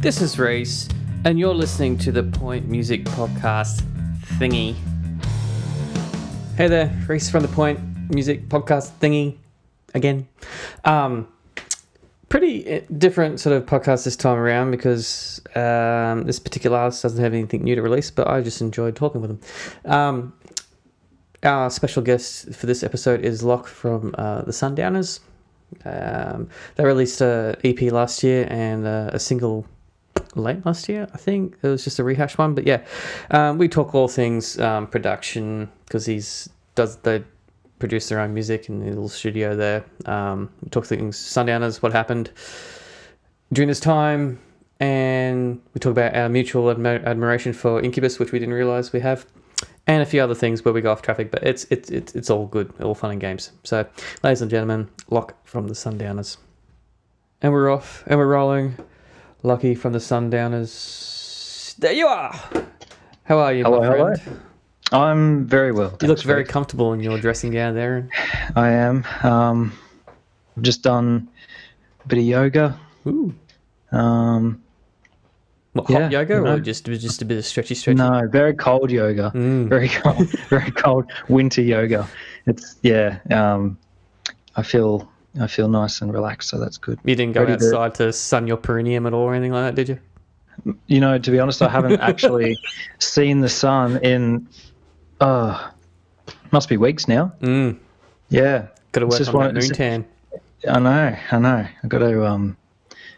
This is Reese, and you're listening to the Point Music Podcast thingy. Hey there, Reese from the Point Music Podcast thingy again. Um, pretty uh, different sort of podcast this time around because um, this particular artist doesn't have anything new to release, but I just enjoyed talking with him. Um, our special guest for this episode is Lach from uh, the Sundowners. Um, they released a EP last year and uh, a single late last year. I think it was just a rehash one, but yeah, um, we talk all things um, production because he's does they produce their own music in the little studio there. Um, we talk things Sundowners, what happened during this time, and we talk about our mutual admi- admiration for Incubus, which we didn't realize we have. And a few other things where we go off traffic, but it's it's it's, it's all good, all fun and games. So, ladies and gentlemen, Lach from the Sundowners, and we're off, and we're rolling. Lucky from the Sundowners. There you are. How are you, Hello, my hello. friend? I'm very well. You look very comfortable in your dressing gown there. I am. Um, I've just done a bit of yoga. Ooh. Um, What, hot Yeah, yoga you or just just a bit of stretchy stretchy? no, very cold yoga. Mm. Very cold. very cold winter yoga. It's yeah. Um, I feel I feel nice and relaxed, so that's good. You didn't go Ready outside to sun your perineum at all or anything like that, did you? You know, to be honest, I haven't actually seen the sun in. Uh, must be weeks now. Mm. Yeah, Got to work just on that one- noon tan. I know, I know. I got to um,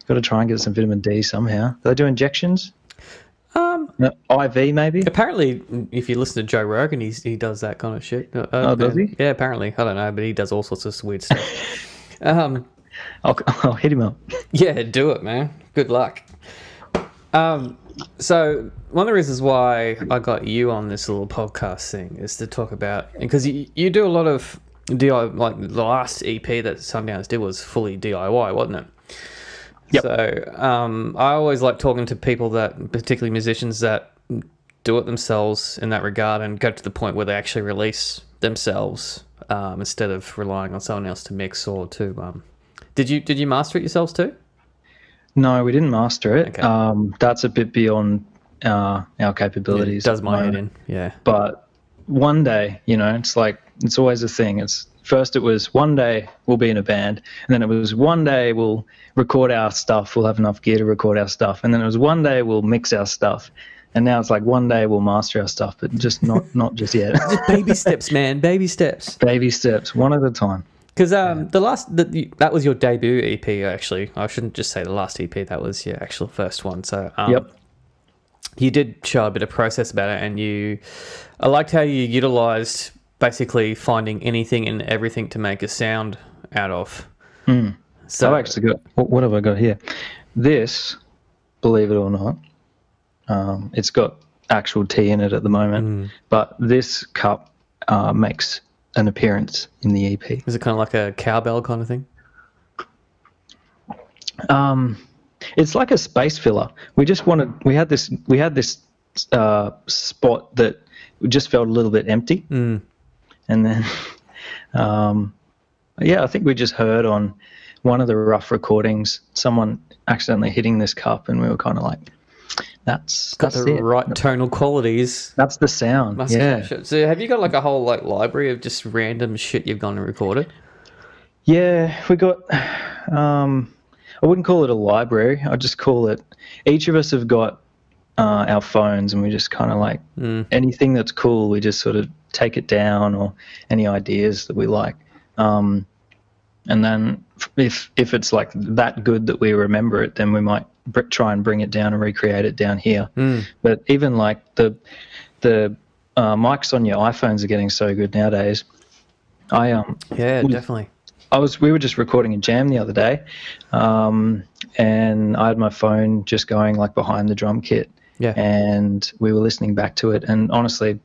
got to try and get some vitamin D somehow. Do they do injections? Um, No, IV maybe. apparently, if you listen to Joe Rogan, he's, he does that kind of shit. Uh, Oh, does he? Yeah, apparently. I don't know, but he does all sorts of weird stuff. um, I'll, I'll hit him up. Yeah, do it, man. Good luck. Um, so one of the reasons why I got you on this little podcast thing is to talk about because you, you do a lot of DIY. Like the last EP that Sundowners did was fully DIY, wasn't it? Yep. So um, I always like talking to people that, particularly musicians that do it themselves in that regard and go to the point where they actually release themselves um, instead of relying on someone else to mix or to. Um, did you did you master it yourselves too? No, we didn't master it. Okay. Um, that's a bit beyond uh, our It capabilities. does my head in. Yeah. But one day, you know, it's like it's always a thing. It's first it was one day we'll be in a band, and then it was one day we'll record our stuff. We'll have enough gear to record our stuff, and then it was one day we'll mix our stuff. And now it's like one day we'll master our stuff, but just not not just yet. just baby steps, man. Baby steps. Baby steps, one at a time. Because um, the last the, that was your debut EP. Actually, I shouldn't just say the last EP. That was your actual first one. So um, Yep. you did show a bit of process about it, and you. I liked how you utilized basically finding anything and everything to make a sound out of. Hmm. So I've actually got what, what have I got here? This, believe it or not, um, it's got actual tea in it at the moment. Hmm. But this cup uh, makes an appearance in the EP. is it kind of like a cowbell kind of thing? Um, it's like a space filler. We just wanted. We had this. We had this uh, spot that just felt a little bit empty, Mm. and then, um, yeah, I think we just heard on one of the rough recordings someone accidentally hitting this cup, and we were kind of like, "That's Got that's the it. right tonal qualities. That's the sound." Must yeah. So have you got like a whole like library of just random shit you've gone and recorded? Yeah, we got. Um, I wouldn't call it a library. I'd just call it. Each of us have got uh, our phones, and we just kind of like Mm. anything that's cool. We just sort of take it down, or any ideas that we like. Um, and then if if it's like that good that we remember it, then we might try and bring it down and recreate it down here. Mm. But even like the the uh, mics on your iPhones are getting so good nowadays. I um Yeah, definitely. I was we were just recording a jam the other day, um, and I had my phone just going like behind the drum kit, Yeah. and we were listening back to it. And honestly,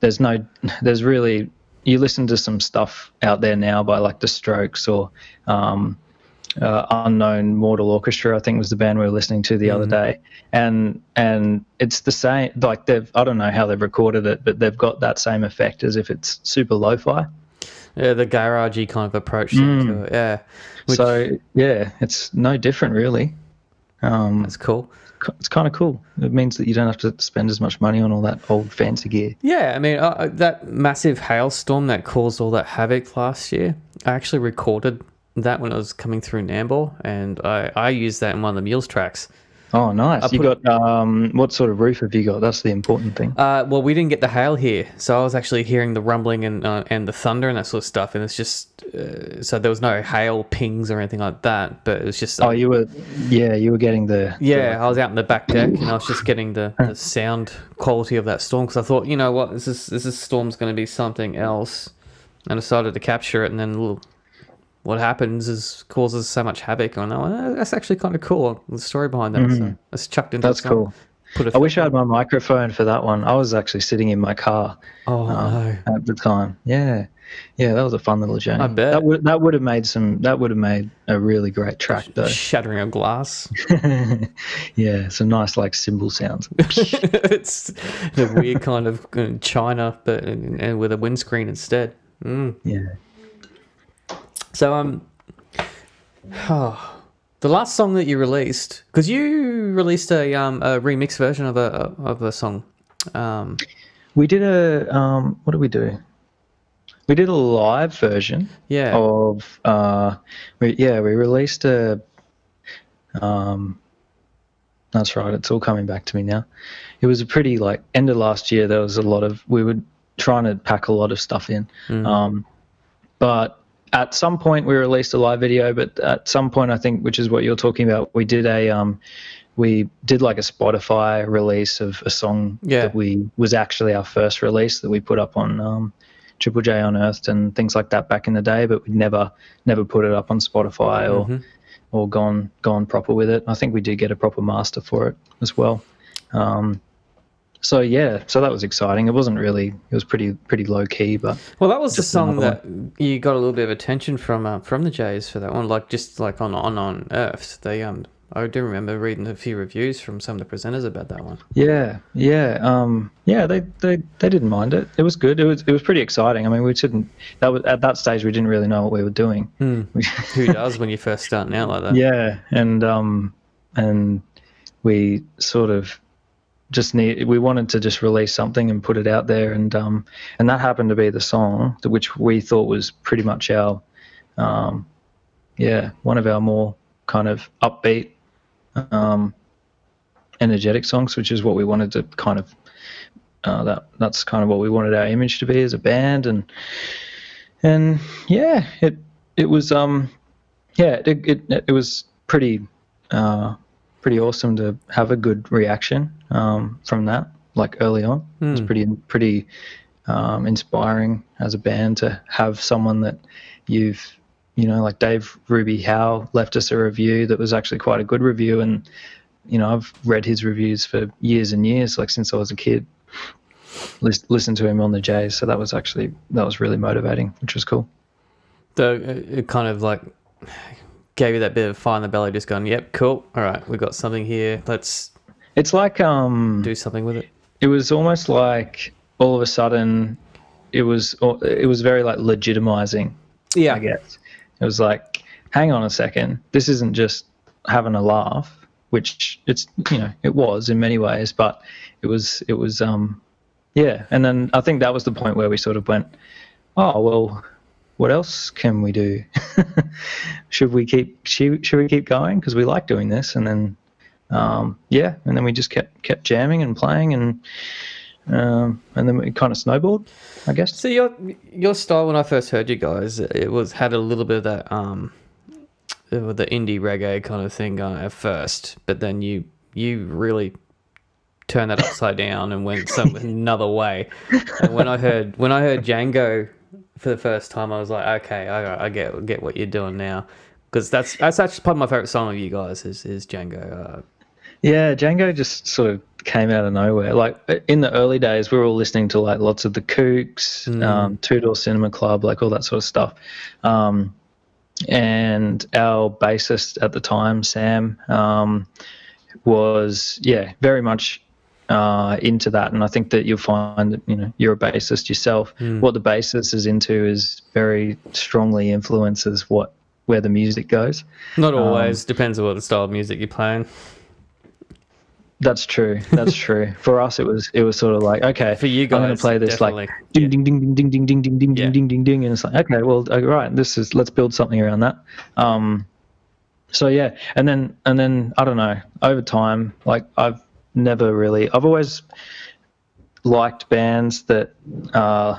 there's no, there's really you listen to some stuff out there now by like the Strokes or um, uh, Unknown Mortal Orchestra. I think was the band we were listening to the other day, and and it's the same. Like they've I don't know how they've recorded it, but they've got that same effect as if it's super lo-fi. Yeah, the garagey kind of approach thing to it. Yeah. Which, so yeah, it's no different really. Um, That's cool. it's kind of cool. It means that you don't have to spend as much money on all that old fancy gear. Yeah, I mean, uh, uh, that massive hailstorm that caused all that havoc last year, I actually recorded that when I was coming through Nambour, and I, I used that in one of the Mules tracks. Oh, nice. you put- got um, what sort of roof have you got? That's the important thing. Uh, well, we didn't get the hail here, so I was actually hearing the rumbling and uh, and the thunder and that sort of stuff, and it's just uh, so there was no hail pings or anything like that, but it was just Oh, you were, yeah, you were getting the yeah, I was out in the back deck and I was just getting the, the sound quality of that storm because I thought, you know what, this is this is storm's going to be something else, and I decided to capture it, and then little, what happens is causes so much havoc, and I went, "Eh, that's actually kind of cool. The story behind that, so it's chucked into. That's cool. Put I wish I had my microphone for that one. I was actually sitting in my car Oh no. at the time. Yeah, yeah, that was a fun little journey. I bet. that would that would have made some. That would have made a really great track, though. Shattering a glass. yeah, some nice like cymbal sounds. it's a weird kind of uh, China, but and, and with a windscreen instead. Mm. yeah. So um, oh, the last song that you released, because you released a um a remix version of a of a song. Um, We did a um, what did we do? We did a live version yeah, of uh, we, yeah, we released a um, that's right. It's all coming back to me now. It was a pretty like end of last year. There was a lot of we were trying to pack a lot of stuff in, um, but at some point we released a live video. But at some point, I think, which is what you're talking about, we did a um, we did like a Spotify release of a song Yeah. that we was actually our first release that we put up on um, Triple J Unearthed and things like that back in the day, but we'd never never put it up on Spotify or or gone gone proper with it. I think we did get a proper master for it as well. Um, so yeah, so that was exciting. It wasn't really it was pretty pretty low key, but well, that was the song that you got a little bit of attention from uh, from the Jays for that one. Like just like on on on Earth, they um. I do remember reading a few reviews from some of the presenters about that one. yeah, yeah, um, yeah. They, they they didn't mind it. It was good. It was it was pretty exciting. I mean, we didn't that was at that stage we didn't really know what we were doing. Who does when you first starting out like that? Yeah, and um, and we sort of just need we wanted to just release something and put it out there, and um, and that happened to be the song which we thought was pretty much our, um, yeah, one of our more kind of upbeat, um, energetic songs, which is what we wanted to kind of. Uh, that that's kind of what we wanted our image to be as a band, and and yeah, it it was um yeah, it, it, it was pretty uh, pretty awesome to have a good reaction um, from that, like early on. It was pretty pretty um, inspiring as a band to have someone that you've you know like Dave Ruby Howe left us a review that was actually quite a good review, and you know I've read his reviews for years and years, like since I was a kid. Lis- Listen to him on the Jays, so that was actually that was really motivating, which was cool. So it it kind of like gave you that bit of fire in the belly, just going, "Yep, cool. All right, we've got something here. Let's It's like um, do something with it." it was almost like all of a sudden it was it was very like legitimizing Yeah, i guess it was like hang on a second this isn't just having a laugh which it's you know it was in many ways but it was it was um yeah and then i think that was the point where we sort of went oh well what else can we do should we keep should, should we keep going because we like doing this and then um, yeah, and then we just kept kept jamming and playing, and um, and then it kind of snowballed, I guess. So your your style when I first heard you guys, it was had a little bit of that um, the indie reggae kind of thing going at first, but then you you really turned that upside down and went some another way. And when I heard when I heard Django for the first time, I was like, okay, I, I get get what you're doing now. Because that's that's actually probably my favorite song of you guys is is Django. Uh, Yeah, Django just sort of came out of nowhere. Like in the early days, we were all listening to like lots of the Kooks, um, Two Door Cinema Club, like all that sort of stuff. Um, and our bassist at the time, Sam, um, was yeah very much uh, into that. And I think that you'll find that you know you're a bassist yourself. Mm. What the bassist is into is very strongly influences what where the music goes. Not always um, depends on what the style of music you're playing. That's true. That's true. For us, it was it was sort of like okay, for you guys, I'm going to play this definitely. like ding yeah. ding ding ding ding ding ding ding yeah. ding ding ding, and it's like okay, well, right, this is let's build something around that. Um, so yeah, and then and then I don't know. Over time, like I've never really, I've always liked bands that uh,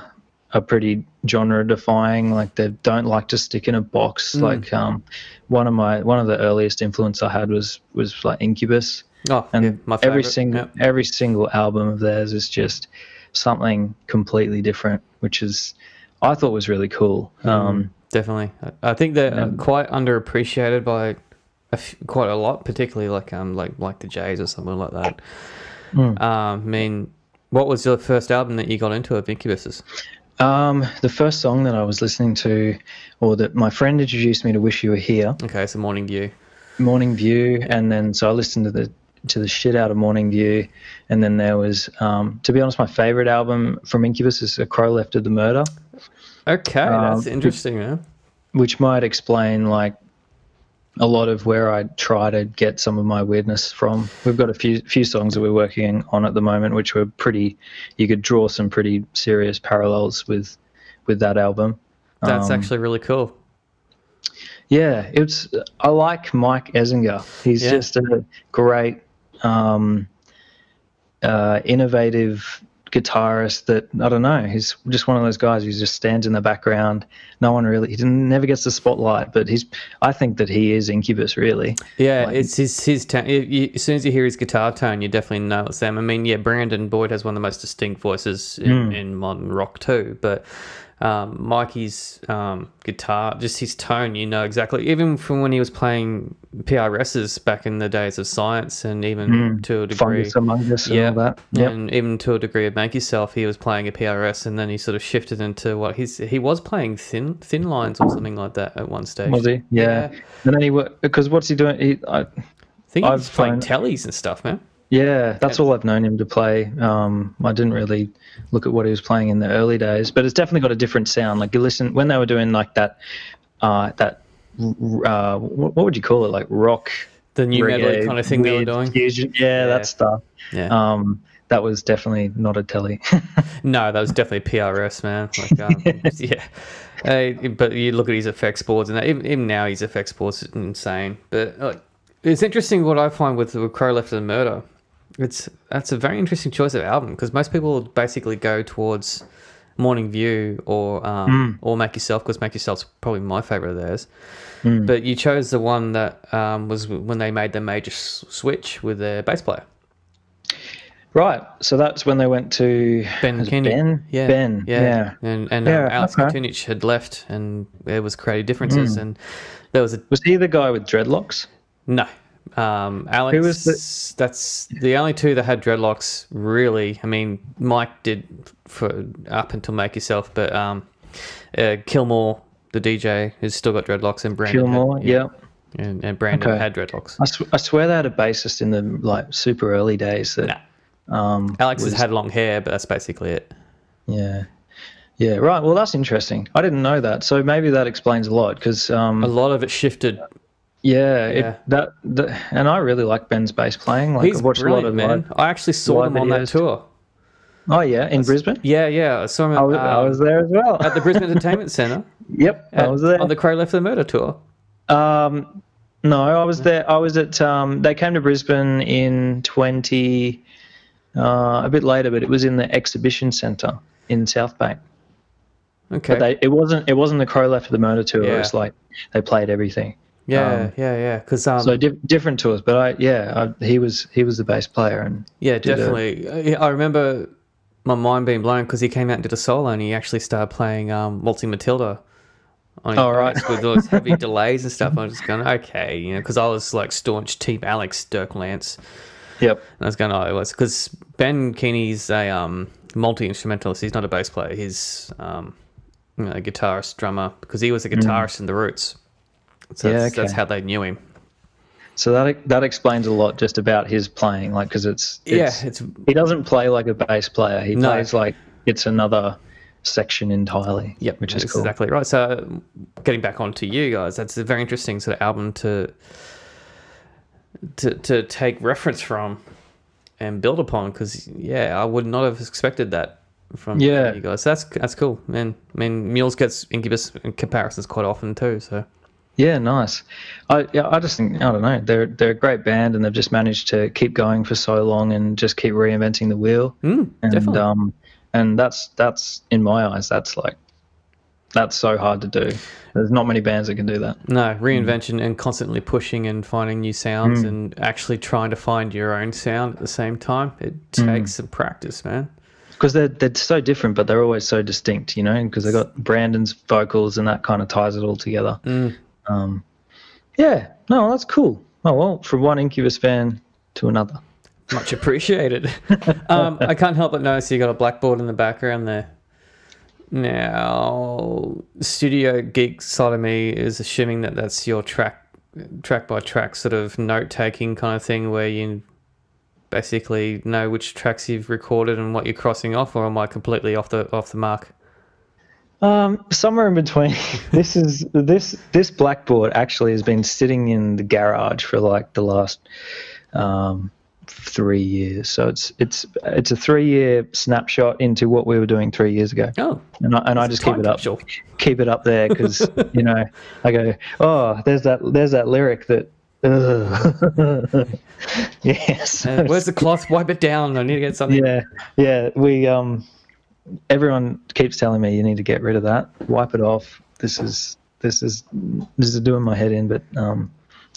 are pretty genre defying. Like they don't like to stick in a box. Mm. Like um, one of my one of the earliest influence I had was was like Incubus Oh, and yeah, my every single Yeah. every single album of theirs is just something completely different, which is I thought was really cool. Mm. Um, Definitely, I- think they're uh, Um, quite underappreciated by a f- quite a lot, particularly like um like like the Jays or something like that. Mm. Um, I mean, what was your first album that you got into of Incubus's? um, the first song that I was listening to, or that my friend introduced me to, "Wish You Were Here," Okay, so Morning View. Morning View, and then so I listened to the to the shit out of Morning View, and then there was, um, to be honest, my favorite album from Incubus is "A Crow Left of the Murder." Okay, that's Um, interesting, man. which might explain like a lot of where I try to get some of my weirdness from. We've got a few few songs that we're working on at the moment, which were pretty. You could draw some pretty serious parallels with with that album. That's Um, actually really cool. yeah. It's I like Mike Einziger. He's Yeah. just a great, um, uh, innovative guitarist that I don't know. He's just one of those guys who just stands in the background. No one really, he didn't- never gets the spotlight, but he's. I think that he is Incubus, really. Yeah, like- it's his his tone. As soon as you hear his guitar tone, you definitely know it's them. I mean, yeah, Brandon Boyd has one of the most distinct voices in, hmm. in modern rock too. But um, Mikey's um, guitar, just his tone, you know exactly. Even from when he was playing PRSs back in the days of Science, and even to a degree, Fungus Among Us and yeah, all that. Yep. and even to a degree of Make Yourself, he was playing a PRS, and then he sort of shifted into what he's he was playing thin thin lines or something like that at one stage. Was he? Yeah. And then he because what's he doing? He, I, I think he's I've playing found- tellies and stuff, man. Yeah, that's all I've known him to play. Um, I didn't really look at what he was playing in the early days, but it's definitely got a different sound. Like you listen when they were doing like that, uh, that uh, what, would you call it? Like rock, The new medley reggae, kind of thing they were weird doing. fusion. Yeah, Yeah. that stuff. Yeah. Um, that was definitely not a telly. No, that was definitely PRS, man. Like, um, yeah. Uh, but you look at his effects boards, and that, even, even now his effects boards are insane. But like, it's interesting what I find with, with Crow Left of the Murder. It's that's a very interesting choice of album because most people basically go towards Morning View or um, or Make Yourself because Make Yourself's probably my favorite of theirs. But you chose the one that um, was when they made the major s- switch with their bass player. right. So that's when they went to Ben Kenney. Ben. Yeah. Ben. Yeah. yeah. And and Yeah, um, Alex okay. Katunich had left and there was creative differences and there was a Was he the guy with dreadlocks? no. Um Alex Who was that's the only two that had dreadlocks really. I mean Mike did for up until Make Yourself, but um uh, Kilmore, the DJ, has still got dreadlocks and Brandon had- Gilmore. yeah. And, and Brandon Okay. had dreadlocks. I, sw- I swear they had a bassist in the like super early days that Nah. um Alex was- has had long hair, but that's basically it. yeah yeah right well that's interesting I didn't know that so maybe that explains a lot because um A lot of it shifted. Yeah, Yeah. It, that the, and I really like Ben's bass playing like He's I've watched a lot of man. live- I actually saw them on that tour. oh yeah in Brisbane Yeah, yeah. I saw him I was, I um, was there as well at the Brisbane Entertainment Centre. yep I was there on the Crow Left the Murder tour. Um, no, I was there. I was at. Um, they came to Brisbane in twenty, uh, a bit later, but it was in the exhibition centre in South Bank. Okay. But they, it wasn't. It wasn't the Crow Left of the Murder tour. Yeah. It was like they played everything. Yeah, um, yeah, yeah. Because um, So di- different us, but I yeah, I, he was he was the bass player and yeah, definitely. I I remember my mind being blown because he came out and did a solo and he actually started playing um, Waltzing Matilda. On Oh, right. with those heavy delays and stuff. I was just going, okay, you know, because I was like staunch Team Alex Dirk Lance. yep. And I was going, oh, it was because Ben Kenney's a um, multi instrumentalist. He's not a bass player. He's um, you know, a guitarist, drummer, because he was a guitarist in the Roots. So. Yeah, that's, that's how they knew him. So that that explains a lot just about his playing, like because it's, it's yeah, it's he doesn't play like a bass player. He No. plays like it's another section entirely. Yep, which is cool. exactly right. So, getting back onto you guys, that's a very interesting sort of album to to to take reference from and build upon. Because yeah, I would not have expected that from Yeah. you guys. That's that's cool, man. I mean, Mules gets Incubus comparisons quite often too. So Yeah, nice. I yeah, I just think I don't know. They're they're a great band, and they've just managed to keep going for so long and just keep reinventing the wheel. mm, And definitely. um, and that's that's in my eyes, that's like that's so hard to do. There's not many bands that can do that. No, reinvention and constantly pushing and finding new sounds and actually trying to find your own sound at the same time. It takes some practice, man. because they're they're so different, but they're always so distinct, you know. Because they got Brandon's vocals, and that kind of ties it all together. Um, yeah, no, that's cool. Oh well, from one Incubus fan to another. Much appreciated. um, I can't help but notice you got a blackboard in the background there. Now, Studio Geek side of me is assuming that that's your track, track by track sort of note taking kind of thing, where you basically know which tracks you've recorded and what you're crossing off, or am I completely off the off the mark? Um, somewhere in between. this is this this blackboard actually has been sitting in the garage for like the last um, three years. So it's it's it's a three year snapshot into what we were doing three years ago. Oh, and I, and I just keep it up, capsule. keep it up there because you know I go, oh, there's that there's that lyric that, yes, Uh, where's the cloth? Wipe it down. I need to get something. yeah, yeah. We um, everyone keeps telling me you need to get rid of that, wipe it off. This is this is this is doing my head in, but um,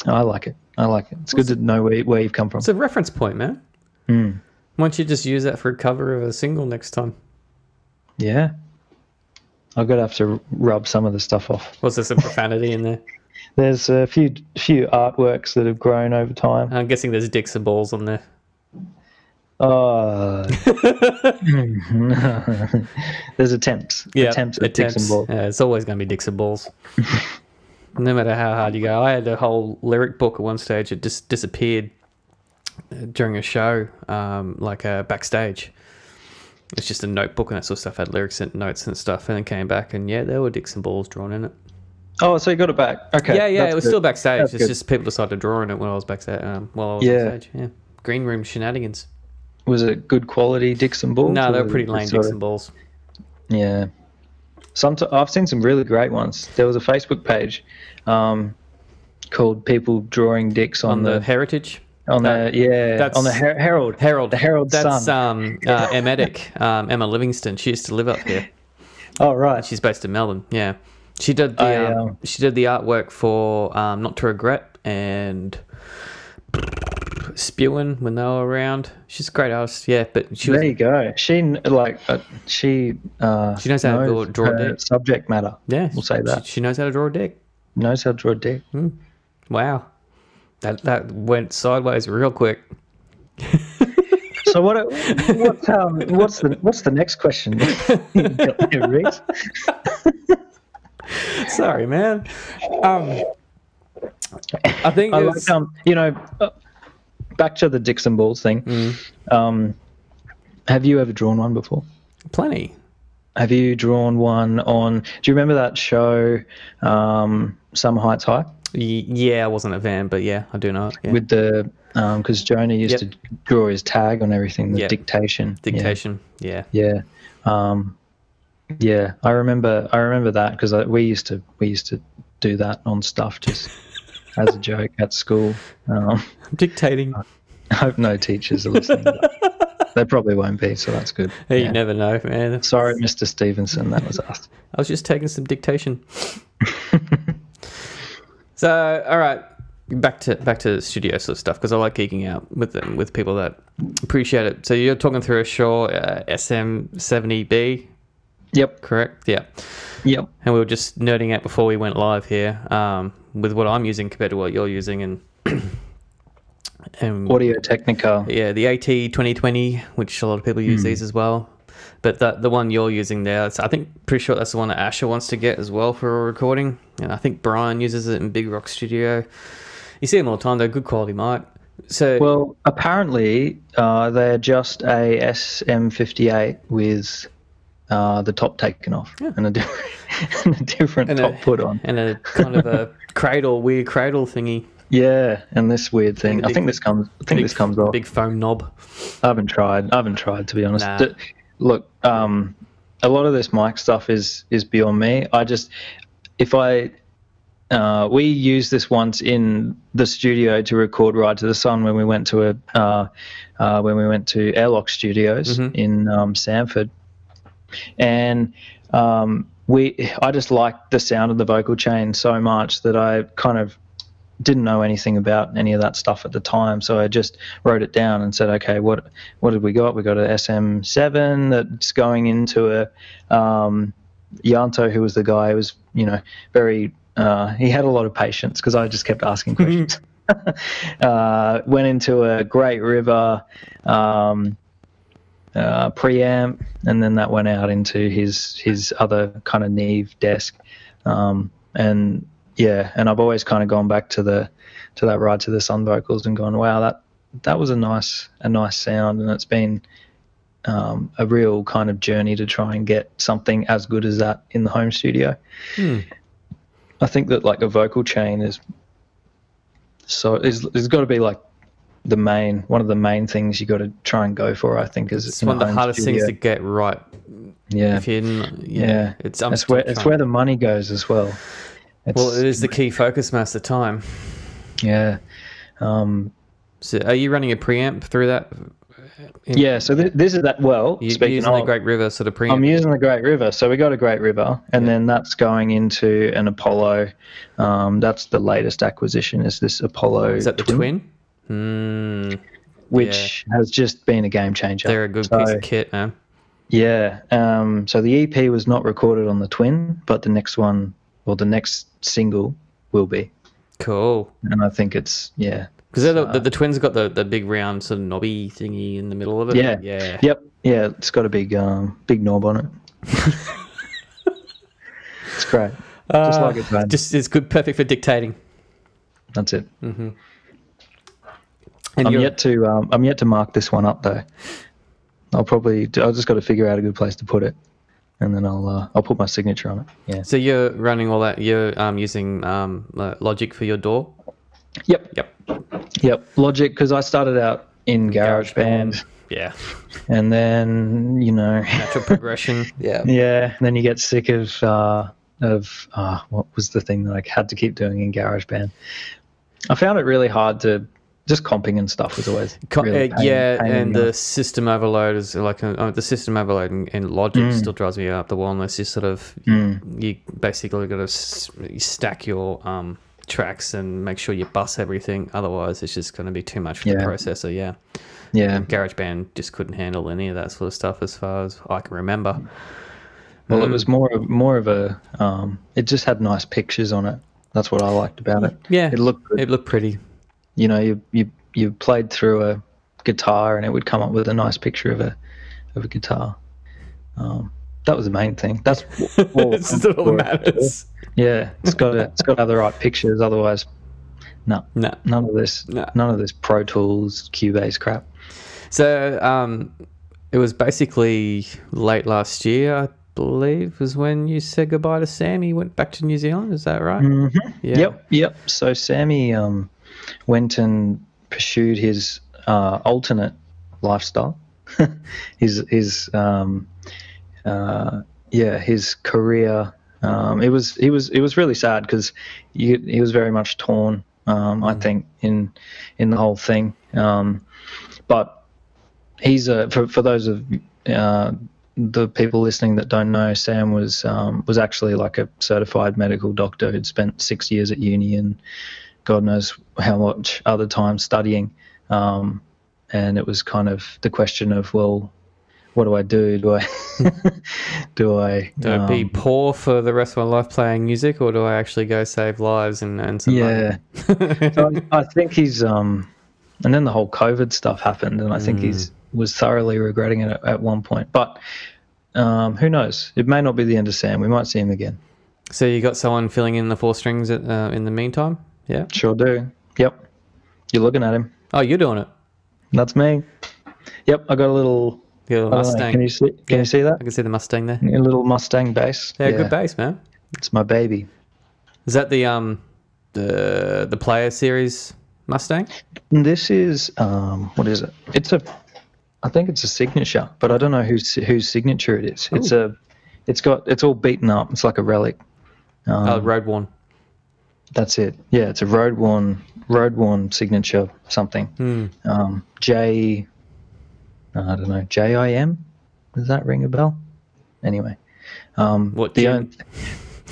I like it. I like it. It's good to know where where you've come from. It's a reference point, man. Hmm. Why don't you just use that for a cover of a single next time? Yeah, I'm gonna have to rub some of the stuff off. Was there some profanity in there? There's a few few artworks that have grown over time. I'm guessing there's dicks and balls on there. Oh, there's attempts. attempts at dicks and balls. Yeah, it's always going to be dicks and balls. no matter how hard you go. I had a whole lyric book at one stage. It just disappeared during a show, um, like uh, backstage. It's just a notebook and that sort of stuff. had lyrics and notes and stuff, and then came back, and yeah, there were dicks and balls drawn in it. Oh, so you got it back? Okay. yeah, yeah, that's it was good. still backstage. That's it's good. just people decided to draw on it when I was backstage. Um, while I was Yeah. backstage. Yeah, green room shenanigans. Was it good quality Dixon balls? No, they were pretty lame Dixon of- balls. Yeah. Some I've seen some really great ones. There was a Facebook page um, called "People Drawing Dicks on, On the the, heritage. on that- the yeah that's- on the Her- Herald Herald. the Herald That's Sun." um, uh, Emetic, um, Emma Livingston. She used to live up here. oh right. She's based in Melbourne. Yeah, she did the I, um, um, she did the artwork for um, Not to Regret and Spewing when they were around. She's a great artist. Yeah, but she was There you go. She like uh, she uh, She knows how to draw- a dick. subject matter. yeah. we'll say that. she, knows how to draw a dick. Knows how to draw a dick. Wow, that that went sideways real quick. So what? What's um, what's the what's the next question? You got there, Reese? Sorry, man. Um, I think I like um, you know, back to the dicks and balls thing. Mm. Um, have you ever drawn one before? plenty. Have you drawn one on? Do you remember that show, um, Summer Heights High, yeah, I wasn't a fan, but yeah, I do know it. Yeah. with the because Jonah used Yep. to draw his tag on everything, the Yep. dictation. Yeah. Yeah. Yeah. Um, yeah, I remember. I remember that because we used to we used to do that on stuff just as a joke at school. Um, Dictating. I hope no teachers are listening. they probably won't be, so that's good. Hey, Yeah. You never know, man. Sorry, Mr. Stevenson, that was us. I was just taking some dictation. so, all right, back to back to studio sort of stuff because I like geeking out with them with people that appreciate it. So you're talking through a Shure uh, SM7B, Yep, correct? Yeah. yep. And we were just nerding out before we went live here um, with what I'm using compared to what you're using, and and Audio Technica. yeah, the AT 2020, which a lot of people use Hmm. these as well. But the the one you're using there, it's, I think pretty sure that's the one that Asher wants to get as well for a recording. And I think Brian uses it in Big Rock Studio. You see them all the time; they're good quality mic. So Well, apparently uh, they're just a SM58 with uh, the top taken off and a different, and a different And top a- put on. and a kind of a cradle, weird cradle thingy. Yeah, and this weird thing. the I think this comes. I think Big- this comes off. Big foam knob. I haven't tried. I haven't tried to be honest. Nah. Look, um, a lot of this mic stuff is is beyond me. I just if I uh, we used this once in the studio to record Ride to the Sun when we went to a uh, uh, when we went to Airlock Studios Mhm. in um, Samford, and um, we I just liked the sound of the vocal chain so much that I kind of didn't know anything about any of that stuff at the time, so I just wrote it down and said, okay, what what did we got? We got a SM7 that's going into a um, Yanto, who was the guy who was, you know, very. Uh, he had a lot of patience because I just kept asking questions. uh, went into a Great River um, uh, preamp, and then that went out into his his other kind of Neve desk, um, and yeah, and I've always kind of gone back to the to that ride to the sun vocals and gone, wow, that that was a nice a nice sound, and it's been um, a real kind of journey to try and get something as good as that in the home studio. Hmm. I think that like a vocal chain is so is it's got to be like the main one of the main things you got to try and go for. I think is It's one of the hardest things to get right. yeah If you, yeah, yeah it's I'm it's where it's where the money goes as well. It's, well, it is the key focus most of the time. yeah. Um, So, are you running a preamp through that? In- yeah, so th- this is that. Well, you, speaking using of, the Great River sort of preamp. I'm using the Great River. So we got a Great River, and Yeah. then that's going into an Apollo. Um, that's the latest acquisition. Is this Apollo? is that the twin? Hmm. which has just been a game changer. They're a good So, piece of kit, man. Yeah. Um, so the EP was not recorded on the twin, but the next one, or the next single, will be. Cool. And I think it's yeah. Because the, the, the twins got the, the big round sort of knobby thingy in the middle of it. Yeah. Yeah. Yep. Yeah. It's got a big um, big knob on it. it's great. Just Uh, like it's. Just it's good, perfect for dictating. That's it. And I'm you're- yet to um, I'm yet to mark this one up though. I'll probably I'll just got to figure out a good place to put it, and then I'll uh, I'll put my signature on it. Yeah. So you're running all that. You're um, using um, Logic for your DAW. Yep. Yep. Yep. Logic because I started out in GarageBand, Yeah. and then you know, Natural progression. Yeah. yeah, then you get sick of uh, of uh, what was the thing that I had to keep doing in GarageBand. I found it really hard to just comping and stuff was always Co- really uh, pain- yeah, pain and the system overload is like uh, uh, the system overload in, in Logic Mm. still drives me up the wall unless you sort of Mm. you basically got to stack your um, tracks and make sure you bus everything. Otherwise, it's just going to be too much for the processor. Yeah, yeah. GarageBand just couldn't handle any of that sort of stuff as far as I can remember. Well, it Um, was more of more of a. Um, it just had nice pictures on it. That's what I liked about it. Yeah, It looked good. it looked pretty. You know, you you you played through a guitar and it would come up with a nice picture of a of a guitar. Um, that was the main thing. That's all It's just all that matters. Yeah, it's got to, it's got to have the right pictures. Otherwise, no, No. none of this, No. none of this Pro Tools Cubase crap. So um, it was basically late last year, I believe, was when you said goodbye to Sam. He went back to New Zealand. Is that right? hmm Yeah. Yep, yep. So Sammy um, went and pursued his uh, alternate lifestyle. his his um, uh, yeah his career. Um, it was he was it was really sad because he, he was very much torn. Um, I think in in the whole thing. Um, but he's a for for those of uh, the people listening that don't know, Sam was um, was actually like a certified medical doctor who'd spent six years at uni and God knows how much other time studying. Um, and it was kind of the question of, well, what do I do? Do I do I Do I be um, poor for the rest of my life playing music, or do I actually go save lives and, and some yeah? so I, I think he's um, and then the whole COVID stuff happened, and I think he's was thoroughly regretting it at, at one point. But um, who knows? It may not be the end of Sam. We might see him again. so you got someone filling in the four strings at, uh, in the meantime? Yeah. Sure do. Yep. You're looking at him. Oh, you're doing it. That's me. Yep. I got a little little know, Mustang. Can you see? Can Yeah. you see that? I can see the Mustang there. A little Mustang bass. Yeah, good bass, man. It's my baby. Is that the um the the player series Mustang? This is um, what is it? It's a, I think it's a signature, but I don't know whose whose signature it is. It's a, it's got it's all beaten up. It's like a relic. Um, oh, road worn. That's it. Yeah, it's a road worn road worn signature something. Hmm. Um, J, I don't know J I M. Does that ring a bell? Anyway, um, What, the Jim?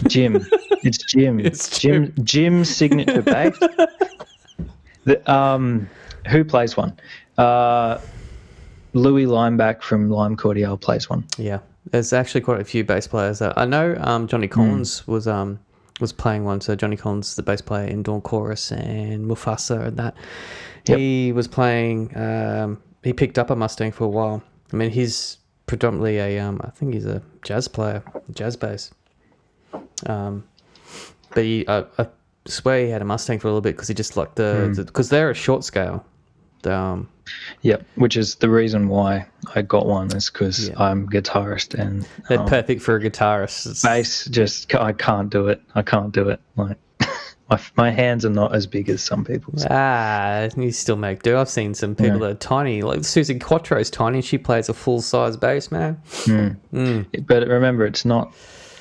Jim. it's Jim. It's Jim. Jim's signature bass. the, um, who plays one? Uh, Louis Leimbach from Lime Cordiale plays one. Yeah, there's actually quite a few bass players. That, I know um, Johnny Hmm. Collins was um was playing one. So Johnny Collins, the bass player in Dawn Chorus and Mufasa and that. Yep. He was playing. Um, he picked up a Mustang for a while. I mean, he's predominantly a um, I think he's a jazz player, jazz bass. Um, but he, I, I swear he had a Mustang for a little bit because he just liked the because they're a short scale. The, um, Yep, which is the reason why I got one is because Yeah. I'm guitarist and they're um, perfect for a guitarist. It's- bass just I can't do it. I can't do it. Like my my hands are not as big as some people's. Ah, you still make do. I've seen some people Yeah. that are tiny. Like Suzi Quatro's tiny. and She plays a full size bass, man. But remember, it's not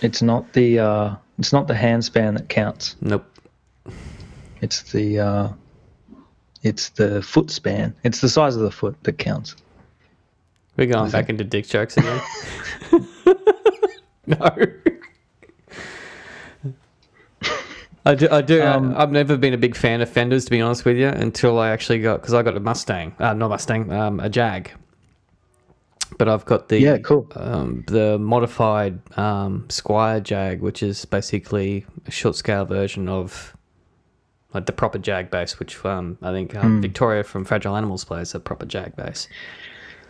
it's not the uh, it's not the hand span that counts. Nope. It's the uh, it's the foot span. It's the size of the foot that counts. We're going back into dick jokes again. no. I do. I do. Um, I've never been a big fan of fenders, to be honest with you, until I actually got because I got a Mustang, uh, not Mustang, um, a Jag. But I've got the Yeah, cool. um, the modified um, Squier Jag, which is basically a short scale version of like the proper Jag bass, which um, I think um, Hmm. Victoria from Fragile Animals plays a proper Jag bass.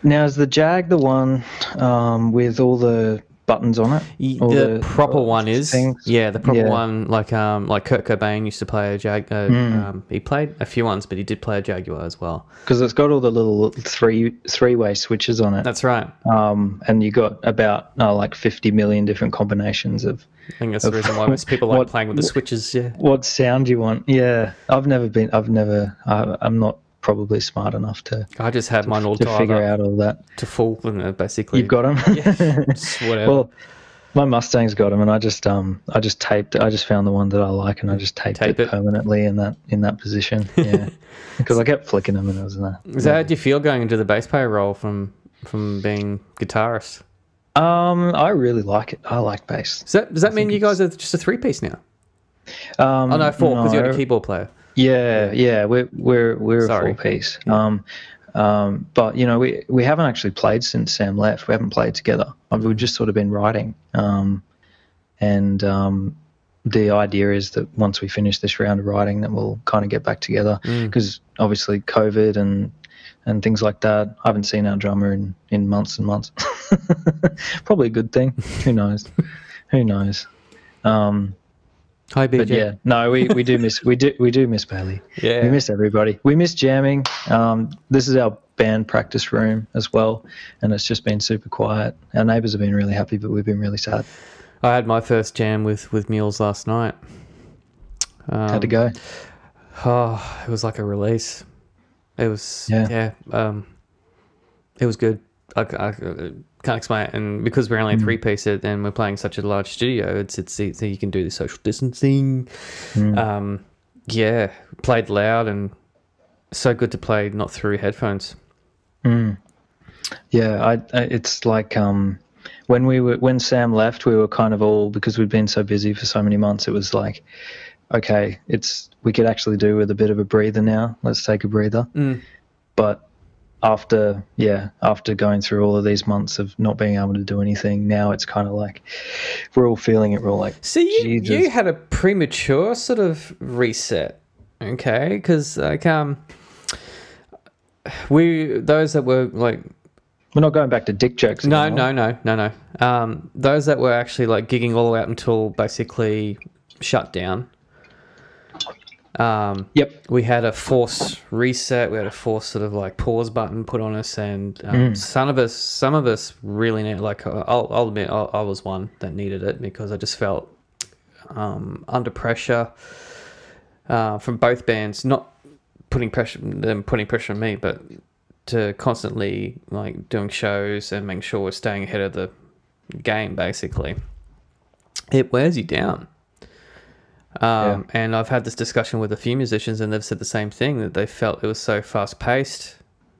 Now is the Jag the one um, with all the buttons on it? All the, proper one is things? yeah the proper Yeah. one like um like Kurt Cobain used to play a Jag uh, Hmm. um, he played a few ones but he did play a Jaguar as well Because it's got all the little three three way switches on it. that's right um, and you got about uh, like 50 million different combinations of I think that's the reason why most people like What- playing with the switches yeah what sound you want. Yeah, I've never been. I've never. I, I'm not probably smart enough to I just had mine all to figure out all that. to full and uh, basically You've got them. yeah whatever well, my Mustang's got them, and I just um I just taped. I just found the one that I like, and I just taped Tape it, it. permanently in that in that position. Yeah, because I kept flicking them, and it was in that. so how do you feel going into the bass player role from from being guitarist Um, I really like it. I like bass. does that does that mean you guys are just a three piece now Um, oh no four because you're a keyboard player Yeah, yeah, we're we're we're Sorry. a full piece. Um, um, but you know, we we haven't actually played since Sam left. We haven't played together. We've just sort of been writing. Um, and um, the idea is that once we finish this round of writing, that we'll kind of get back together because obviously COVID and and things like that. I haven't seen our drummer in in months and months. Probably a good thing. Who knows? Who knows? Um, hi BJ but yeah, no, we, we do miss we do we do miss Bailey. Yeah. we miss everybody. We miss jamming. Um, this is our band practice room as well, and it's just been super quiet. Our neighbours have been really happy, but we've been really sad. I had my first jam with with Mules last night. Um, Had to go. Oh, it was like a release. It was Yeah. yeah. um, it was good. I, I, I can't explain it, and because we're Hmm. only three piece and we're playing such a large studio, it's it's so you can do the social distancing. Hmm. Um, yeah, played loud and so good to play not through headphones. Yeah, I, I it's like um, when we were when Sam left, we were kind of all because we'd been so busy for so many months. It was like, okay, it's we could actually do with a bit of a breather now. Let's take a breather. But after yeah, after going through all of these months of not being able to do anything, now it's kind of like we're all feeling it. We're all like, See, you, you Jesus. had a premature sort of reset, okay? Because like um, we those that were like we're not going back to dick jokes. no, anymore. no, no, no, no. Um, those that were actually like gigging all the way up until basically shut down. Um, Yep. we had a force reset. We had a force sort of like pause button put on us, and um, some of us, some of us really need. Like, I'll, I'll admit, I, I was one that needed it because I just felt um, under pressure uh, from both bands. Not putting pressure, them putting pressure on me, but to constantly like doing shows and making sure we're staying ahead of the game. Basically, it wears you down. Um, And I've had this discussion with a few musicians, and they've said the same thing that they felt it was so fast paced,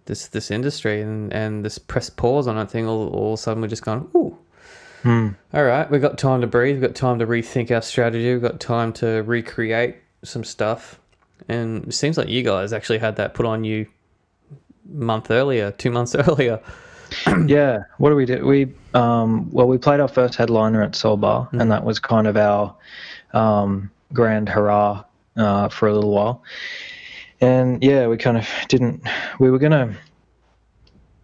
this this industry, and, and this press pause on it thing. All, all of a sudden, we're just going, ooh, all right, we've got time to breathe. We've got time to rethink our strategy. We've got time to recreate some stuff. And it seems like you guys actually had that put on you a month earlier, two months earlier. yeah. What do we do? We um, well, we played our first headliner at Solbar, and that was kind of our um, grand hurrah uh, for a little while. And yeah, we kind of didn't. We were gonna.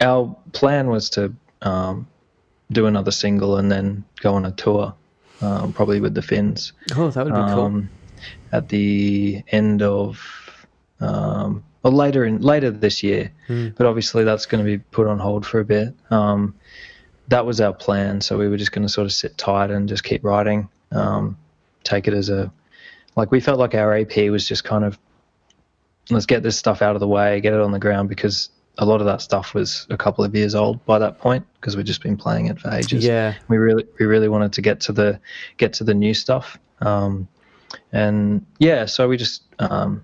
Our plan was to um, do another single and then go on a tour, um, probably with the Finns Oh, that would be cool. um, at the end of um, or later in later this year. But obviously that's going to be put on hold for a bit. Um, that was our plan, so we were just going to sort of sit tight and just keep writing. Um, take it as a like we felt like our EP was just kind of let's get this stuff out of the way, get it on the ground because a lot of that stuff was a couple of years old by that point because we'd just been playing it for ages Yeah. we really we really wanted to get to the get to the new stuff um, and yeah so we just um,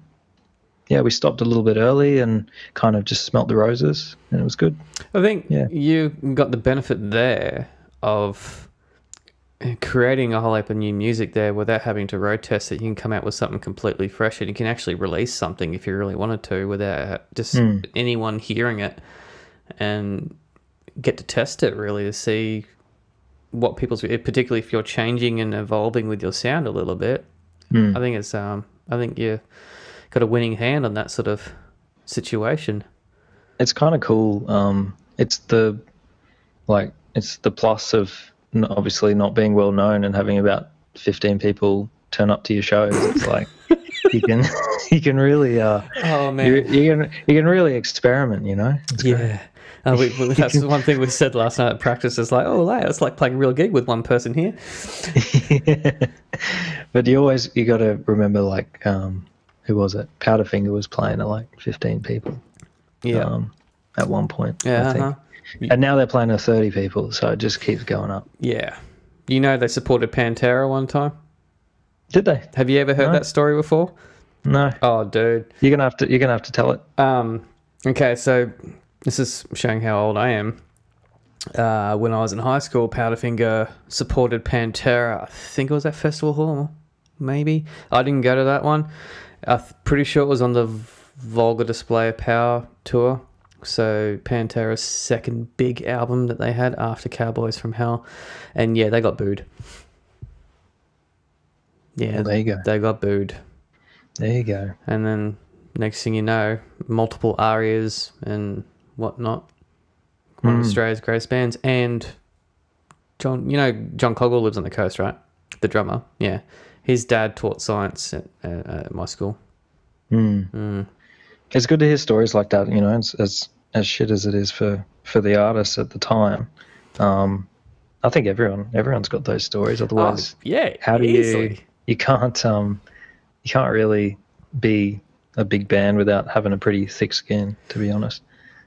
yeah we stopped a little bit early and kind of just smelt the roses and it was good I think Yeah. you got the benefit there of creating a whole heap of new music there without having to road test it. You can come out with something completely fresh and you can actually release something if you really wanted to without just anyone hearing it and get to test it really to see what people's particularly if you're changing and evolving with your sound a little bit. I think it's um I think you've got a winning hand on that sort of situation. it's kind of cool um, it's the like it's the plus of obviously not being well known and having about 15 people turn up to your shows it's like you can you can really uh Oh you, you can you can really experiment you know it's. Yeah. Uh, we, we, that's one thing we said last night at practice. Is like, oh, hey, it's like playing a real gig with one person here. but you always you got to remember like um who was it powderfinger was playing at like 15 people Yeah, um at one point yeah, I think. uh-huh. And now they're playing to 30 people so it just keeps going up yeah. You know, they supported Pantera one time. did they Have you ever heard No. that story before? no Oh, dude. you're gonna have to you're gonna have to tell it Um, okay, so this is showing how old I am. Uh, when I was in high school, Powderfinger supported Pantera. I think it was at Festival Hall, maybe. I didn't go to that one. I'm pretty sure it was on the Vulgar Display of Power tour. So Pantera's second big album that they had after Cowboys from Hell, and yeah, they got booed. Yeah, Well, there you go. they got booed. there you go And then next thing you know, multiple ARIAs and whatnot. One of Australia's greatest bands. And John, you know, Jon Coghill lives on the coast, right? The drummer. Yeah. His dad taught science at, at, at my school. Hmm. It's good to hear stories like that you know as as, as shit as it is for for the artists at the time um i think everyone everyone's got those stories otherwise Oh, yeah. how do easily. you you can't um you can't really be a big band without having a pretty thick skin to be honest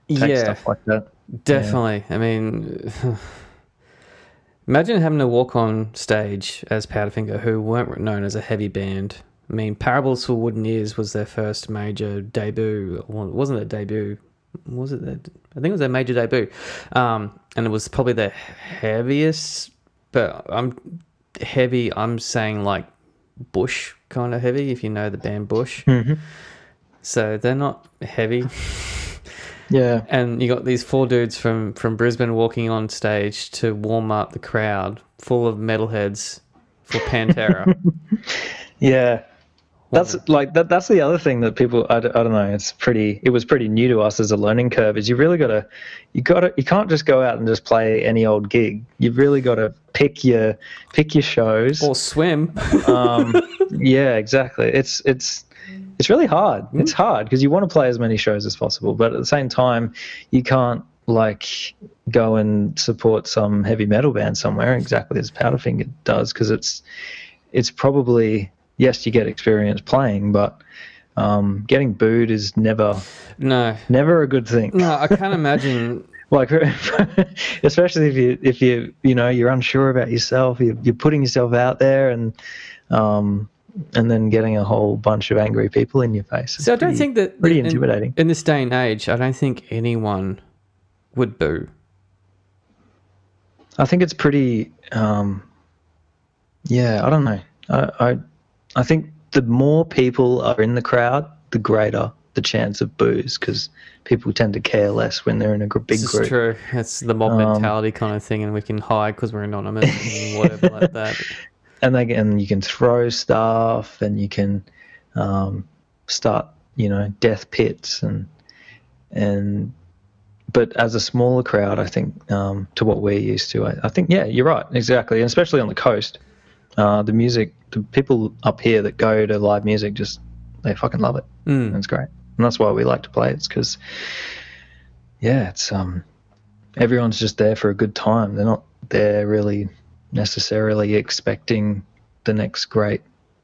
take Yeah. stuff like that Definitely. I mean, imagine having to walk on stage as Powderfinger, who weren't known as a heavy band. I mean, Parables for Wooden Ears was their first major debut. Well, it wasn't their debut. Was it? Their, I think it was their major debut, um, and it was probably their heaviest. But I'm heavy. I'm saying like Bush kind of heavy. If you know the band Bush, so they're not heavy yeah and you got these four dudes from from Brisbane walking on stage to warm up the crowd full of metalheads for Pantera. yeah that's like that that's the other thing that people I don't know it's pretty it was pretty new to us as a learning curve is you really got to you got to you can't just go out and just play any old gig. You've really got to pick your pick your shows. Or swim. um, yeah exactly. It's it's it's really hard. It's hard because you want to play as many shows as possible, but at the same time, you can't like go and support some heavy metal band somewhere exactly as Powderfinger does because it's it's probably yes, you get experience playing, but um, getting booed is never No, never a good thing. no, I can't imagine. Like, especially if you if you you know you're unsure about yourself, you're, you're putting yourself out there, and um, and then getting a whole bunch of angry people in your face. So I don't pretty- think that pretty in- intimidating. in this day and age. I don't think anyone would boo. I think it's pretty. Um, yeah, I don't know. I, I I think the more people are in the crowd, the greater the chance of booze because people tend to care less when they're in a big This group. is true. It's the mob Um, mentality kind of thing, and we can hide because we're anonymous and whatever like that. and they and you can throw stuff and you can um, start you know death pits and and but as a smaller crowd i think um, to what we're used to I, I think yeah you're right exactly and especially on the coast uh, the music the people up here that go to live music just they fucking love it Mm. and it's great and that's why we like to play it. it's because yeah it's um everyone's just there for a good time they're not there really necessarily expecting the next great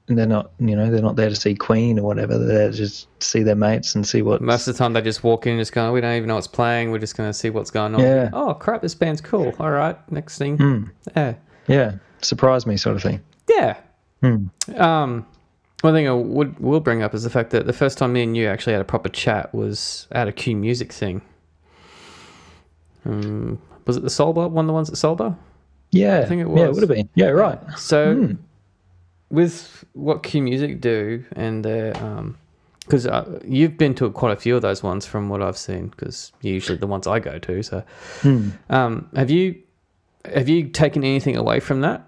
and they're not you know they're not there to see queen or whatever they're there to just see their mates and see what Most of the time, they just walk in and just go, "We don't even know what's playing. We're just going to see what's going on." Yeah. Oh crap! This band's cool. All right, next thing. Hmm. Yeah. Yeah surprise me sort of thing Yeah. Hmm. Um, one thing I would will bring up is the fact that the first time me and you actually had a proper chat was at a Q Music thing. Um, was it the Solbar? One of the ones at Solbar? yeah I think it was. yeah it would have been yeah right So, Hmm. with what Q Music do and their, um, because uh, you've been to quite a few of those ones from what I've seen, because usually the ones I go to. So, Hmm. um, have you have you taken anything away from that?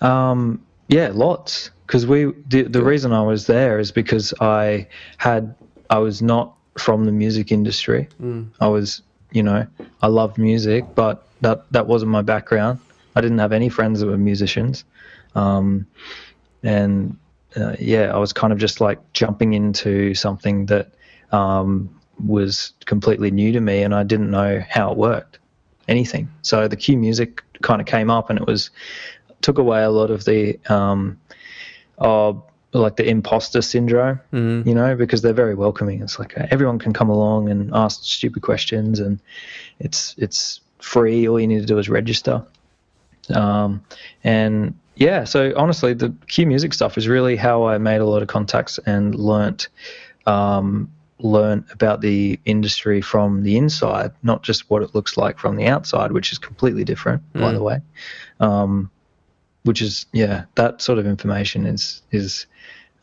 Um, yeah, lots. Because we the, the reason I was there is because I had I was not from the music industry. I was you know I loved music, but that that wasn't my background. I didn't have any friends that were musicians, um, and uh, yeah, I was kind of just like jumping into something that um, was completely new to me, and I didn't know how it worked, anything. So the Q music kind of came up, and it was took away a lot of the um, of like the imposter syndrome, Mm. you know, because they're very welcoming. It's like uh, everyone can come along and ask stupid questions, and it's it's free. All you need to do is register. Um, and yeah, so honestly, the Q music stuff is really how I made a lot of contacts and learnt um, learn about the industry from the inside, not just what it looks like from the outside, which is completely different, by Mm. the way. Um, which is yeah, that sort of information is is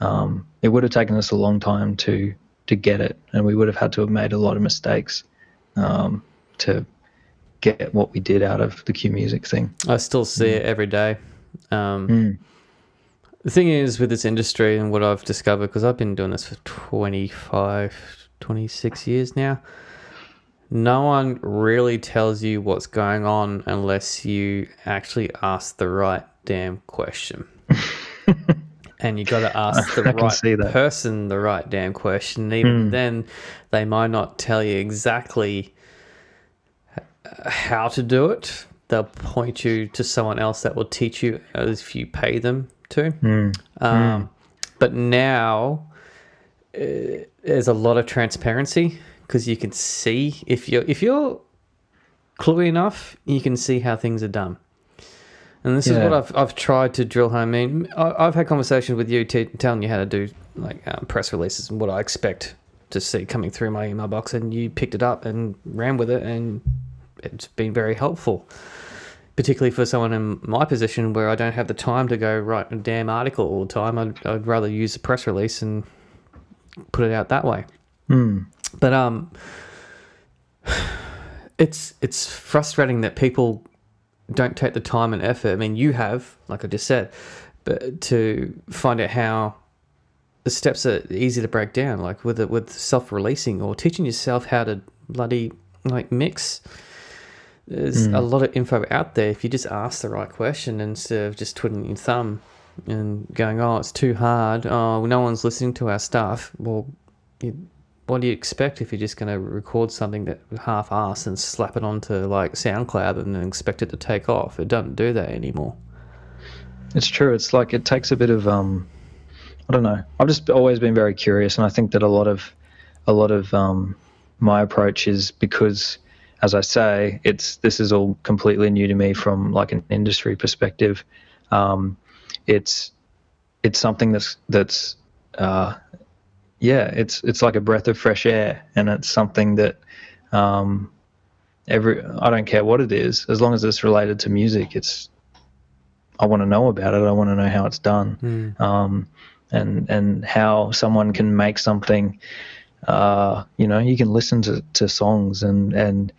um, it would have taken us a long time to to get it, and we would have had to have made a lot of mistakes um, to get what we did out of the Q music thing. I still see it every day. Um, Mm. The thing is with this industry and what I've discovered, because I've been doing this for 25, 26 years now, no one really tells you what's going on unless you actually ask the right damn question. and you got to ask the right person the right damn question. And even Mm. then, they might not tell you exactly how to do it. They'll point you to someone else that will teach you if you pay them to. Mm. Um, But now uh, there's a lot of transparency because you can see if you're if you're cluey enough, you can see how things are done. And this is what I've I've tried to drill home. I mean, I- I've had conversations with you t- telling you how to do like um, press releases and what I expect to see coming through my email box, and you picked it up and ran with it, and it's been very helpful particularly for someone in my position where I don't have the time to go write a damn article all the time. I'd, I'd rather use a press release and put it out that way. Mm. But um, it's it's frustrating that people don't take the time and effort. I mean, you have, like I just said, but to find out how the steps are easy to break down, like with it with self releasing or teaching yourself how to bloody like mix. There's a lot of info out there. If you just ask the right question instead of just twiddling your thumb, and going, oh, it's too hard. Oh, no one's listening to our stuff. Well, you, what do you expect if you're just going to record something that half-ass and slap it onto like SoundCloud and then expect it to take off? It doesn't do that anymore. It's true. It's like it takes a bit of um, I don't know. I've just always been very curious, and I think that a lot of a lot of um, my approach is because, as I say, it's this is all completely new to me from like an industry perspective. Um, it's it's something that's that's uh, yeah, it's it's like a breath of fresh air, and it's something that um, every I don't care what it is, as long as it's related to music, it's I want to know about it. I want to know how it's done, Mm. um, and and how someone can make something. Uh, you know, you can listen to, to songs and and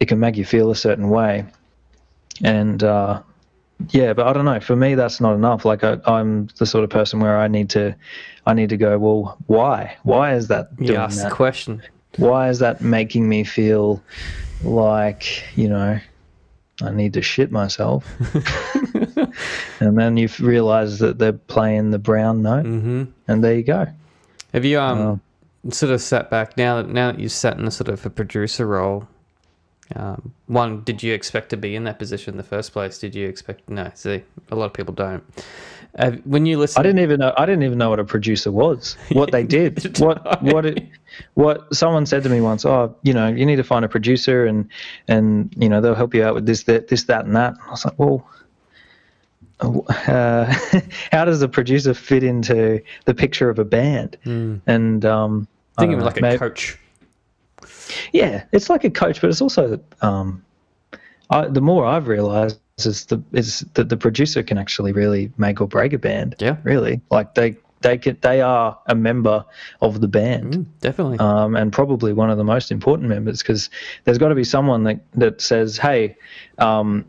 it can make you feel a certain way, and uh, yeah, but I don't know. For me, that's not enough. Like I, I'm the sort of person where I need to, I need to go. Well, why? Why is that doing You ask the question. why is that making me feel like you know I need to shit myself? and then you realize that they're playing the brown note, hmm and there you go. Have you um Oh. Sort of sat back now that now that you've sat in a sort of a producer role? Um, one, did you expect to be in that position in the first place? Did you expect? No, see, a lot of people don't. Uh, when you listen, I didn't even know. I didn't even know what a producer was. What they did. what what it, what someone said to me once. Oh, you know, you need to find a producer, and and you know they'll help you out with this, that, this, that, and that. I was like, well. Uh, how does a producer fit into the picture of a band? And um, Think of don't it know, like a maybe- coach. yeah, it's like a coach, but it's also um, I, the more I've realised is the is that the producer can actually really make or break a band. Yeah. really. Like they they can, they are a member of the band. Mm, definitely. Um, and probably one of the most important members because there's got to be someone that, that says, "Hey, um,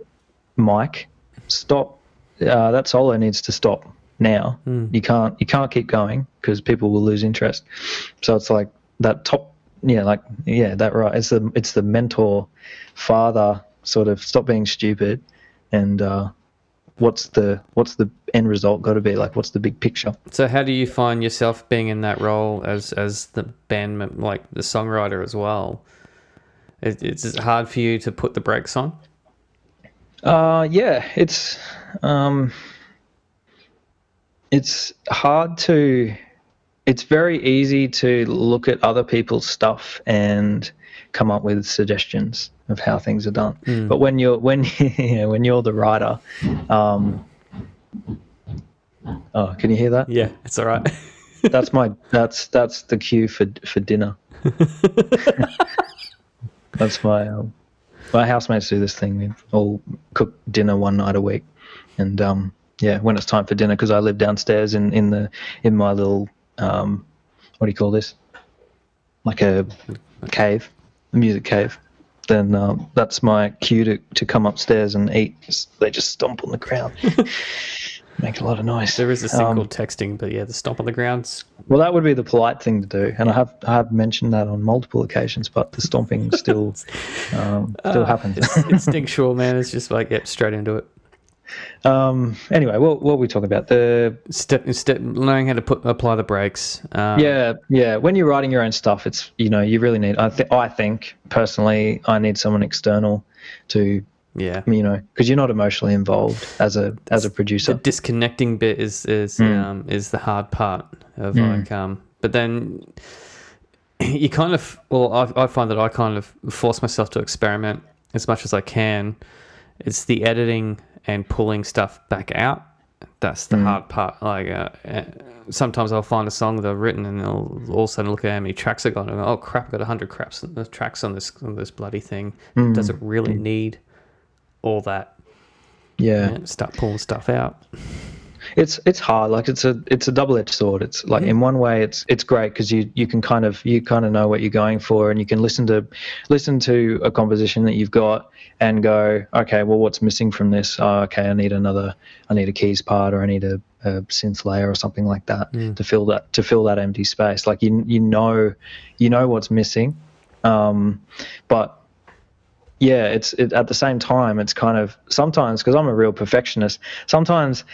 Mike, stop. Uh, that solo needs to stop now. You can't you can't keep going because people will lose interest." So it's like that top, yeah, like yeah, that right. It's the it's the mentor, father sort of stop being stupid, and uh, what's the what's the end result got to be like? What's the big picture? so, how do you find yourself being in that role as as the band, like the songwriter as well? It, it's hard for you to put the brakes on. Uh, yeah, it's um, it's hard to. It's very easy to look at other people's stuff and come up with suggestions of how things are done. But when you're when yeah, when you're the writer, um, oh, can you hear that? Yeah, it's all right. That's my that's that's the cue for for dinner. that's my um, my housemates do this thing. We all cook dinner one night a week, and um, yeah, when it's time for dinner, because I live downstairs in in the in my little um, what do you call this? Like a cave, a music cave. Then um, that's my cue to, to come upstairs and eat. They just stomp on the ground, make a lot of noise. there is a thing Um, called texting, but yeah, the stomp on the ground's well, that would be the polite thing to do, and I have I have mentioned that on multiple occasions, but the stomping still um, still happens. it's instinctual, man. It's just like yep, straight into it. Um, anyway, what what were we talking about? The Step, step, learning how to put apply the brakes. Um, yeah yeah when you're writing your own stuff, it's you know you really need. I th- I think personally, I need someone external to yeah. you know because you're not emotionally involved as a as a producer The disconnecting bit is is Hmm. um, is the hard part of like um. But then you kind of well, I, I find that I kind of force myself to experiment as much as I can. It's the editing and pulling stuff back out. That's the hard part. Like uh, uh, sometimes I'll find a song that I've written and I'll all of a sudden look at how many tracks I got and go, oh crap, I got hundred craps the tracks on this on this bloody thing. Hmm. Does it really need all that? yeah. Yeah, start pulling stuff out. It's it's hard. Like it's a it's a double-edged sword. It's like in one way it's it's great because you you can kind of you kind of know what you're going for and you can listen to listen to a composition that you've got and go okay well what's missing from this? Oh, okay i need another i need a keys part or i need a, a synth layer or something like that to fill that to fill that empty space. Like you you know you know what's missing um but yeah, it's it, at the same time, it's kind of sometimes because I'm a real perfectionist. Sometimes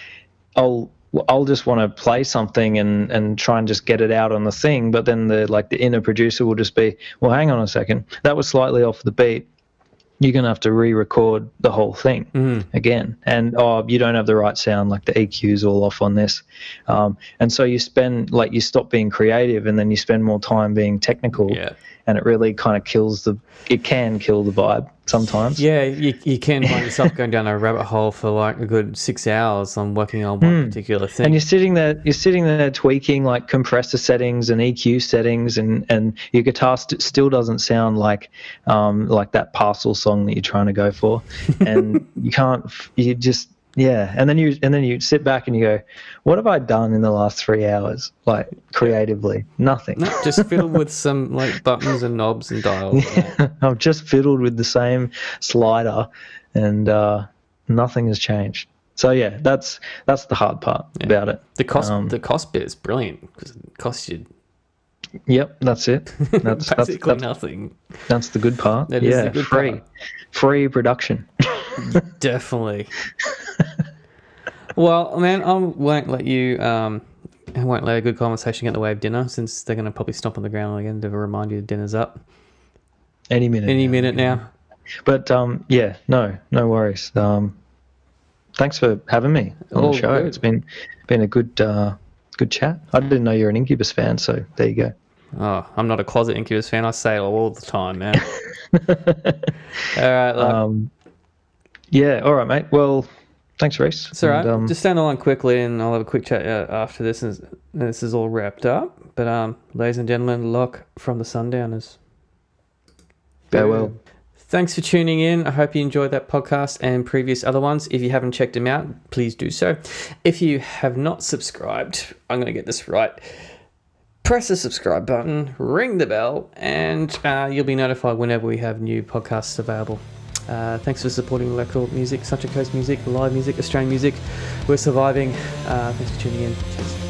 I'll I'll just want to play something and and try and just get it out on the thing, but then the like the inner producer will just be, well, hang on a second, that was slightly off the beat. You're gonna have to re-record the whole thing again, and oh, you don't have the right sound, like the EQ's all off on this, um, and so you spend like you stop being creative, and then you spend more time being technical, Yeah. And it really kind of kills the, it can kill the vibe sometimes. Yeah, you, you can find yourself going down a rabbit hole for like a good six hours on working on one particular thing. And you're sitting there, you're sitting there tweaking like compressor settings and EQ settings, and and your guitar st- still doesn't sound like um, like that parcel song that you're trying to go for, and you can't, you just yeah, and then you and then you sit back and you go, what have I done in the last three hours, like creatively? Nothing. No, just fiddle with some like buttons and knobs and dials. I've just fiddled with the same slider, and uh, nothing has changed. So yeah, that's that's the hard part about it. The cost Um, the cost bit is brilliant because it costs you Yep, that's it. That's that's, basically that's, nothing. that's the good part. That is yeah, the good free, part. free production. Definitely. well, man, I won't let you. Um, I won't let a good conversation get in the way of dinner since they're going to probably stomp on the ground again to remind you the dinner's up Any minute. any now. minute now. But um, yeah, no, no worries. Um, thanks for having me on the show. good. It's been been a good uh, good chat. I didn't know you're an Incubus fan, so there you go. Oh, I'm not a closet Incubus fan. I say it all the time, man. all right, look, Um, yeah, all right, mate. Well, thanks, Reese. it's all right. And, um, Just stand on quickly, and I'll have a quick chat uh, after this, and this is all wrapped up. But um, ladies and gentlemen, Lach from the Sundowners. farewell. Thanks for tuning in. I hope you enjoyed that podcast and previous other ones. If you haven't checked them out, please do so. If you have not subscribed, I'm going to get this right. Press the subscribe button, ring the bell, and uh, you'll be notified whenever we have new podcasts available. Uh, thanks for supporting local music, Sunshine Coast music, live music, Australian music. We're surviving. Uh, thanks for tuning in. Cheers.